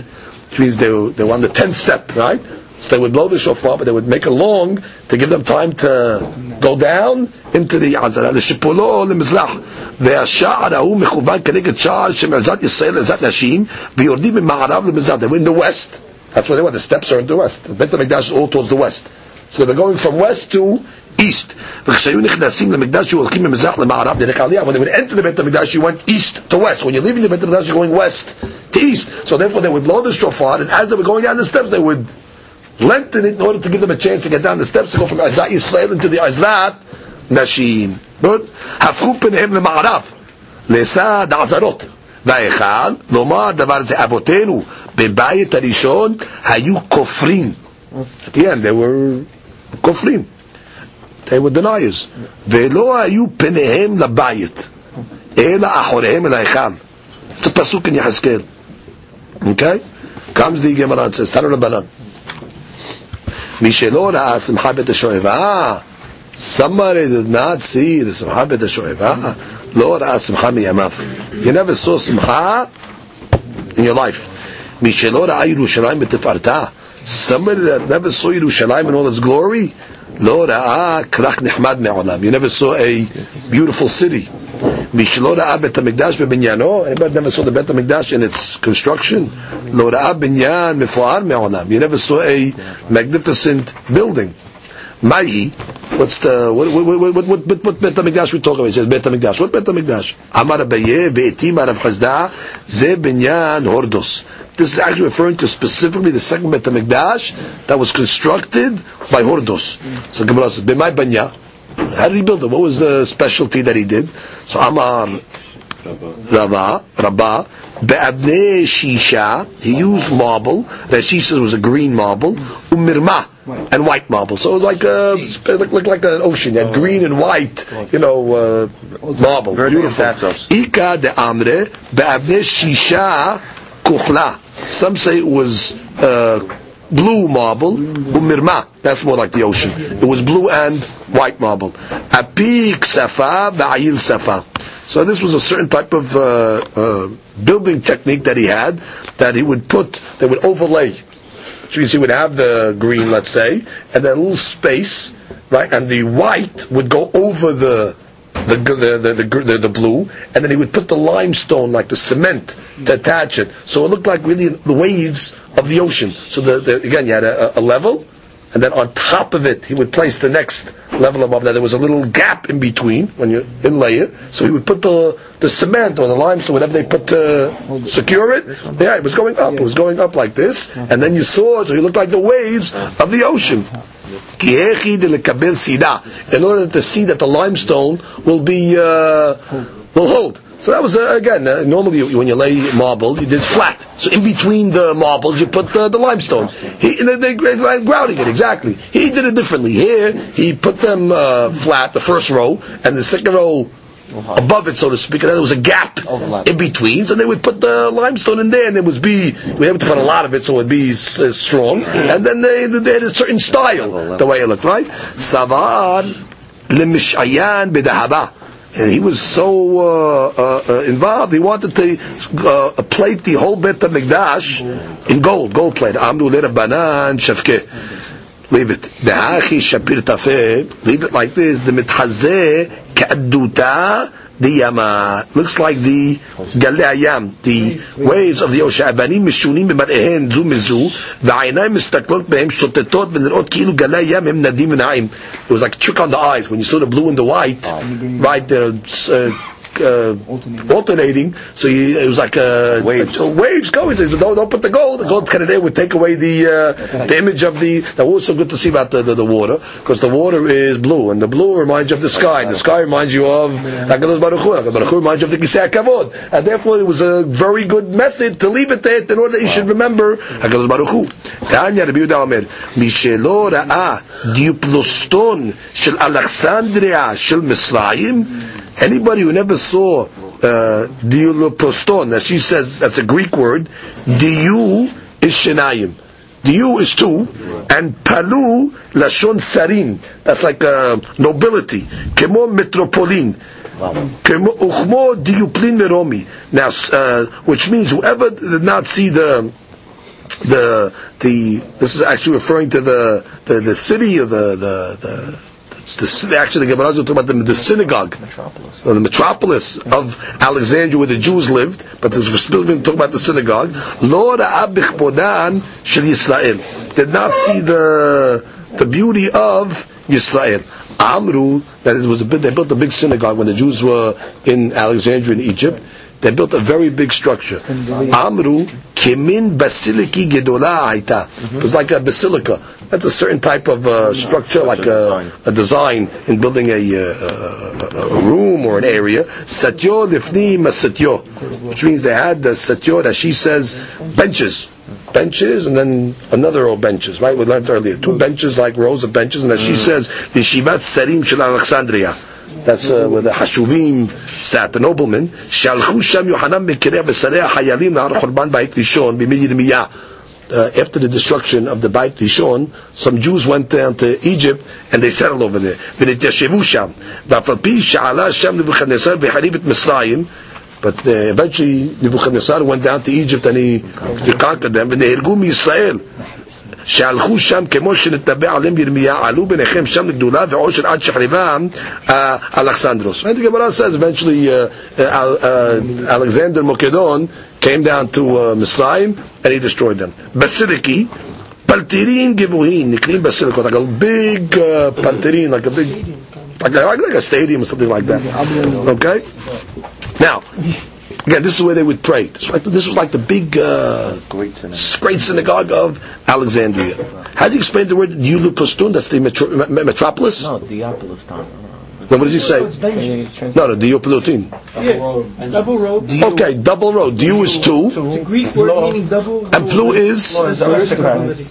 Which means they were, they were on the tenth step, right? So they would blow the shofar, but they would make a long to give them time to go down into the עזרה. לשיפולו למזרח. והשער ההוא מכוון כנגד שער שמעזת ישראל לעזת נשים, ויורדים ממערב למזרח. They were in the west. That's where they were. The steps are in the west. The Beit HaMikdash is all towards the west. So they were going from west to east. וכשהיו נכנסים למקדש שהולכים ממזרח למערב, דרך עלייה, when they would enter the בית המקדש, you went east to west. When you're leaving the בית המקדש, you're going west to east. So therefore they would blow the shofar, and as they were going down the steps, they would lengthen it in order to give them a chance to get down the steps to go from Azat Yisrael into the Azrat Nashim. Good? הפכו פניהם למערב, לצד העזרות. וההיכל, לומר דבר זה, אבותינו בבית הראשון היו כופרים. At the end they were כופרים. They were deniers. ולא היו פניהם לבית, אלא אחוריהם אל ההיכל. It's a pasuk in Yehezkel. Okay? Comes the Gemara and says, Tanu Rabbanan. מי שלא ראה שמחה בית השואבה, somebody did not see the שמחה בית השואבה, לא ראה שמחה מימיו. You never saw שמחה in your life. Mishelor Yerushalayim b'tefarta. Somebody that uh, never saw Yerushalayim in all its glory, lo ra'a krach nechmad me'olam. You never saw a beautiful city. Mishelor ra'a bet hamikdash bebinyano. Anybody never saw the bet hamikdash in its construction? Lo ra'a binyan mefuar me'olam. You never saw a magnificent building. Mayi, what's the what what what what what, what, what Bet we talk about? It says Bet Hamikdash. What Bet Hamikdash? Amar Abaye ve'etim Arav Chazda ze binyan hordos. This is actually referring to specifically the second Bet HaMikdash that was constructed by Hordos. So Gemara says, "B'may banya." How did he build it? What was the specialty that he did? So Amar Rabba Rabba Be'abne Shisha. He used marble. That Shisha was a green marble. Umirma and white marble. So it was like a, it looked like an ocean. You had green and white, you know, uh, marble. Beautiful. Ika de Amre Be'abne Shisha. Kuchla. Some say it was, uh, blue marble, umirma. That's more like the ocean. It was blue and white marble. Apik safa, safa. So this was a certain type of uh, uh, building technique that he had, that he would put, they would overlay. So you see, he would have the green, let's say, and then a little space, right, and the white would go over the the the the, the, blue, and then he would put the limestone, like the cement, to attach it. So it looked like really the waves of the ocean. So the again, you had a, a level, and then on top of it he would place the next level above that. There was a little gap in between when you inlay it, so he would put the the cement or the limestone, whatever they put to secure it. Yeah, it was going up. It was going up like this, and then you saw it, so you looked like the waves of the ocean. In order to see that the limestone will be uh, will hold. So that was uh, again uh, normally when you lay marble, you did flat. So in between the marbles, you put the, the limestone. He they, they, grouting it exactly. He did it differently. Here he put them uh, flat, the first row, and the second row above it, so to speak, and then there was a gap in between. So they would put the limestone in there, and it would be we had to put a lot of it so it would be s- uh, strong. And then they, they had a certain style, the way it looked, right? Savar lemishayan bedahaba and he was so uh, uh, uh, involved, he wanted to uh, plate the whole Bet HaMikdash in gold, gold plate. Amdu banan shafke. Leave it. De'achi shapir tafeh. Leave it like this. The mitchazeh ka'aduta the yama. Looks like the galayam, the waves of the ocean. Abanim mishunim b'mar'ehen zu mizu, v'aynayim mistaklot b'hem shotetot v'nirot ki'ilu galayam hem nadim v'na'im. It was like a trick on the eyes. When you saw the blue and the white, right there, uh, uh, alternating. alternating. So you, it was like uh, waves. Waves going. So don't, don't put the gold. The gold kind of there would take away the uh, the image of the. That was so good to see about the, the, the water because the water is blue and the blue reminds you of the sky. And the sky reminds you of Hakadosh Baruch Hu. Baruch Hu reminds you of the Kisei Kavod. And therefore, it was a very good method to leave it there in order that you should remember Hakadosh Baruch Hu. Tanya Rabbi Yehuda Omer Mishelo Ra'a Diuploston Shel Alexandria Shel Misraim anybody who never saw uh, diuloposton, that she says that's a Greek word, diu is shenayim. Diu is two, and palu lashon sarin. That's like uh, nobility. Kemo metropolin. Uchmo diuplin meromi. Now, uh, which means whoever did not see the the the this is actually referring to the the, the city of the the the it's the, actually the Gemara is talking about the, the synagogue, metropolis. the metropolis of Alexandria where the Jews lived, but there's talking about the synagogue. Lord ra'a bichbodan shel Yisrael did not see the the beauty of Yisrael. Amru that it was a big, they built a big synagogue when the Jews were in Alexandria in Egypt. They built a very big structure. Amru kemin basiliki gedola aita. It was like a basilica. That's a certain type of uh, structure, like a, a design in building a, uh, a, a room or an area. Satyo lifni masatyo, which means they had the satyo that she says benches. Benches and then another row of benches, right? We learned earlier. Two benches like rows of benches, and as she says, the Shivat Serim Shel Alexandria that's uh, the Hashuvim sat, the noblemen, uh, after the destruction of the Beit Rishon, some Jews went down to Egypt and they settled over there. But uh, eventually Nebuchadnezzar went down to Egypt and he, conquered them. And they Israel. שהלכו שם כמו שנתנבא עליהם ירמיה, עלו ביניכם שם לגדולה ועושר עד שחריבם uh, אלכסנדרוס. And the Gemara says eventually uh, uh, uh, Alexander Mokedon came down to uh, Misraim and he destroyed them. Basiliki, Paltirin Givuhin, נקראים בסיליco, like a big uh, Paltirin, like a big, like a, like a stadium or something like that. Okay? Now, again, this is where they would pray. This was like, this was like the big, uh, Great synagogue. great synagogue of Alexandria. How do you explain the word Ulupustun? That's the metro, me- metropolis? No, Diapolis town. Then what does he say? No, no, Diopolutin. Double road. Okay, double road. Diu is two, The Greek word meaning double. and Plu is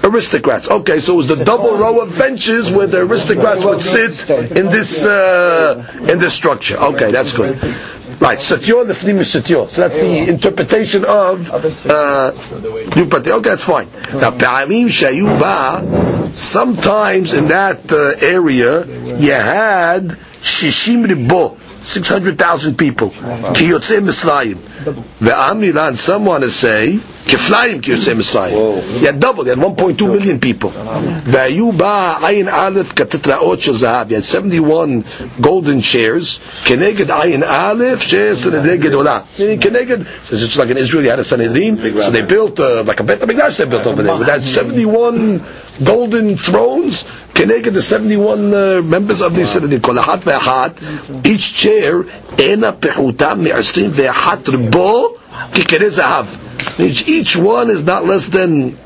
aristocrats. Okay, so it was the double row of benches where the aristocrats would sit in this uh, in this structure. Okay, that's good. Right, satyo lefnim is satyo. So that's the interpretation of uh, Okay, that's fine. Now, pa'amim shayu ba, sometimes in that uh, area you had shishim ribo. 600,000 people. Ki yotzei Mitzrayim. Ve'amri lan, some want to say, kiflayim ki yotzei Mitzrayim. You had double, you had 1.2 million people. Ve'ayu ba ayin aleph katetraot shel zahav. You had 71 golden chairs. Keneged ayin aleph she'es sanedrin gedolah. Meaning keneged, since it's like in Israel, you had a Sanhedrin, so they built, uh, like a Bet HaMikdash they built over there. With that 71 golden thrones, keneged the 71 uh, members of the Sanhedrin. Kol achat ve'achat, each chair, ena pechuta me'asrim ve'achat ribo, Means Each one is not less than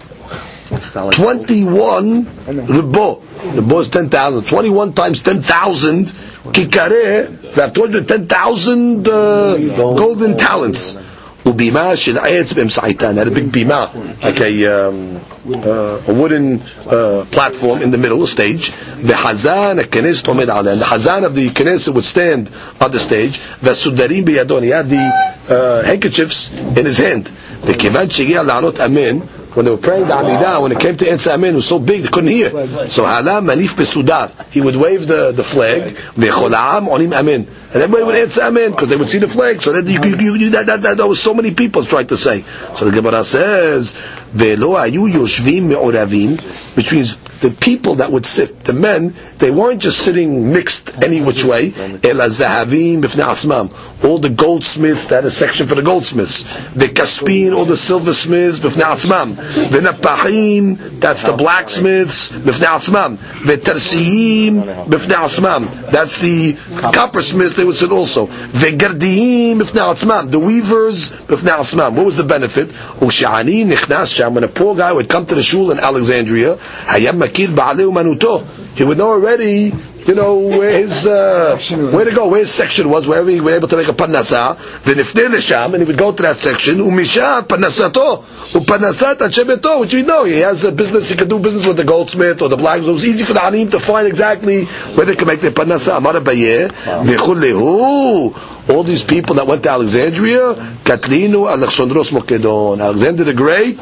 21 ribo. Ribo is 10,000. 21 times 10,000, kikare, they have 210,000 uh, golden talents. ובימה של עץ באמצעיתן, had a big bima, like a, um, uh, a wooden uh, platform in the middle, a stage. וחזן הכנס עומד עליה. And the hazan of the Knesset would stand on the stage. והסודרים בידו, and he had the uh, handkerchiefs in his hand. וכיוון שהגיע לענות אמן, when they were praying the Amidah, when it came to answer Amen, it was so big they couldn't hear. So Hala Manif Besudar, he would wave the, the flag, Ve'cholam Onim Amen. And everybody would answer Amen, because they would see the flag. So that, you, you, you, that, that, that, there was so many people trying to say. So the Gemara says, Ve'lo ayu yoshvim me'oravim, which means the people that would sit, the men, they weren't just sitting mixed any which way, Ela zahavim b'fnei asmam. All the goldsmiths, that had a section for the goldsmiths. The kaspin, all the silversmiths, b'fnei asmam. The napahim, that's the blacksmiths, b'fnei asmam. The tersiyim, b'fnei asmam. That's the coppersmiths, they would sit also. The gardiyim, b'fnei asmam. The weavers, b'fnei asmam. What was the benefit? Usha'ani nichnas sham. When a poor guy would come to the shul in Alexandria, hayam makir ba'aleu manuto. He would know already, you know, where his, uh, where to go, where his section was, where he was able to make a panasa parnasa. V'nifnei l'sham, and he would go to that section. Umisha parnasato, uparnasat anshe beto, which we know. He has a business, he could do business with the goldsmith or the blacksmith. It was easy for the anim to find exactly where they could make their parnasa. Amar Abaye, v'chul lehu. All these people that went to Alexandria, Katlinu Alexandros Mokedon. Alexander the Great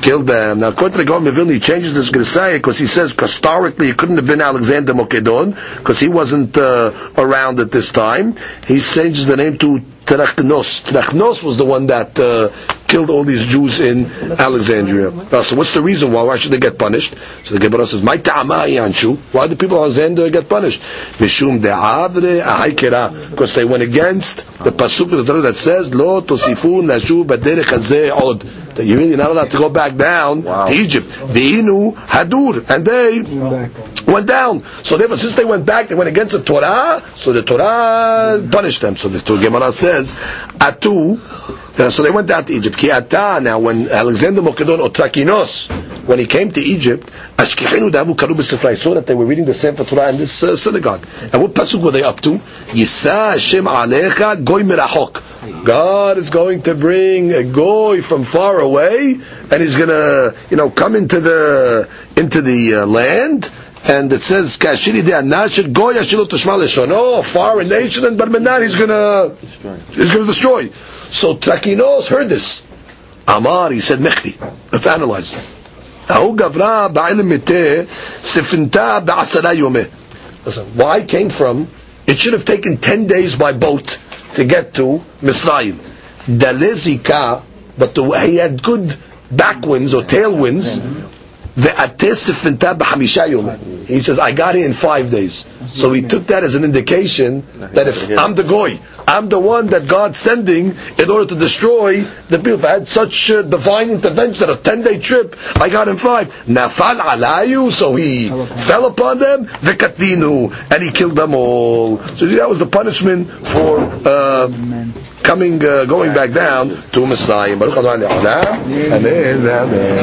killed them. Now, according to the Gaon Vilna, he changes this Grisaya because he says historically it couldn't have been Alexander Mokedon because he wasn't uh, around at this time. He changes the name to Terachnos. Terachnos was the one that uh, killed all these Jews in Alexandria. Uh, so what's the reason why? Why should they get punished? So the Gemara says, "My yanshu." Why do people of Alexandria get punished? Mishum de'avre. Because they went against the pasuk that says, "Lo tosifun nashu baderech hazeh od." That you're really not allowed to go back down to Egypt. Ve'inu hadur, and they went down. So therefore, since they went back, they went against the Torah. So the Torah punished them. So the Gemara says, "Atu." Uh, so they went down to Egypt. Ki ata, now when Alexander Mokedon or Trakinos, when he came to Egypt, Ashkechenu davu karu. I saw that they were reading the Sefer Torah in this uh, synagogue. And what pasuk were they up to? Yisa Hashem alecha goy mirachok. God is going to bring a goy from far away, and he's going to, you know, come into the into the uh, land and it says Kashiri de go. Goya Shilo Tashma Leshon. Oh, foreign nation and Barmenan he's gonna destroy. he's gonna destroy. So Trakinos heard this. Amar he said Mechti. Let's analyze. Ahu Gavra Ba'ilimite Sifinta Ba'asara Yomeh. Listen, why came from? It should have taken ten days by boat to get to Misraim. Dalizika, but the, he had good backwinds or tailwinds. He says, I got it in five days. So he took that as an indication that if I'm the goy, I'm the one that God's sending in order to destroy the people. I had such uh, divine intervention, that a 10 day trip, I got in five. Nafal alayu, so he fell upon them, v'katinu, and he killed them all. So that was the punishment for uh, coming, uh, going back down to Messiah. Baruch Amen. Amen.